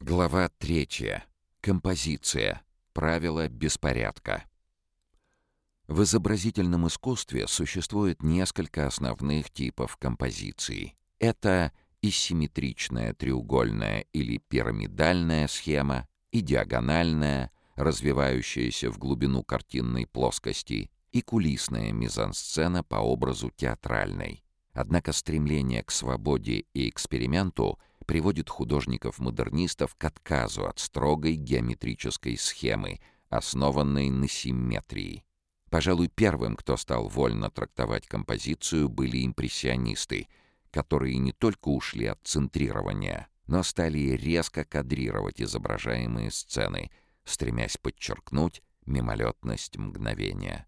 Глава третья. Композиция. Правила беспорядка. В изобразительном искусстве существует несколько основных типов композиции. Это и симметричная треугольная или пирамидальная схема, и диагональная, развивающаяся в глубину картинной плоскости, и кулисная мизансцена по образу театральной. Однако стремление к свободе и эксперименту приводит художников-модернистов к отказу от строгой геометрической схемы, основанной на симметрии. Пожалуй, первым, кто стал вольно трактовать композицию, были импрессионисты, которые не только ушли от центрирования, но стали резко кадрировать изображаемые сцены, стремясь подчеркнуть мимолетность мгновения.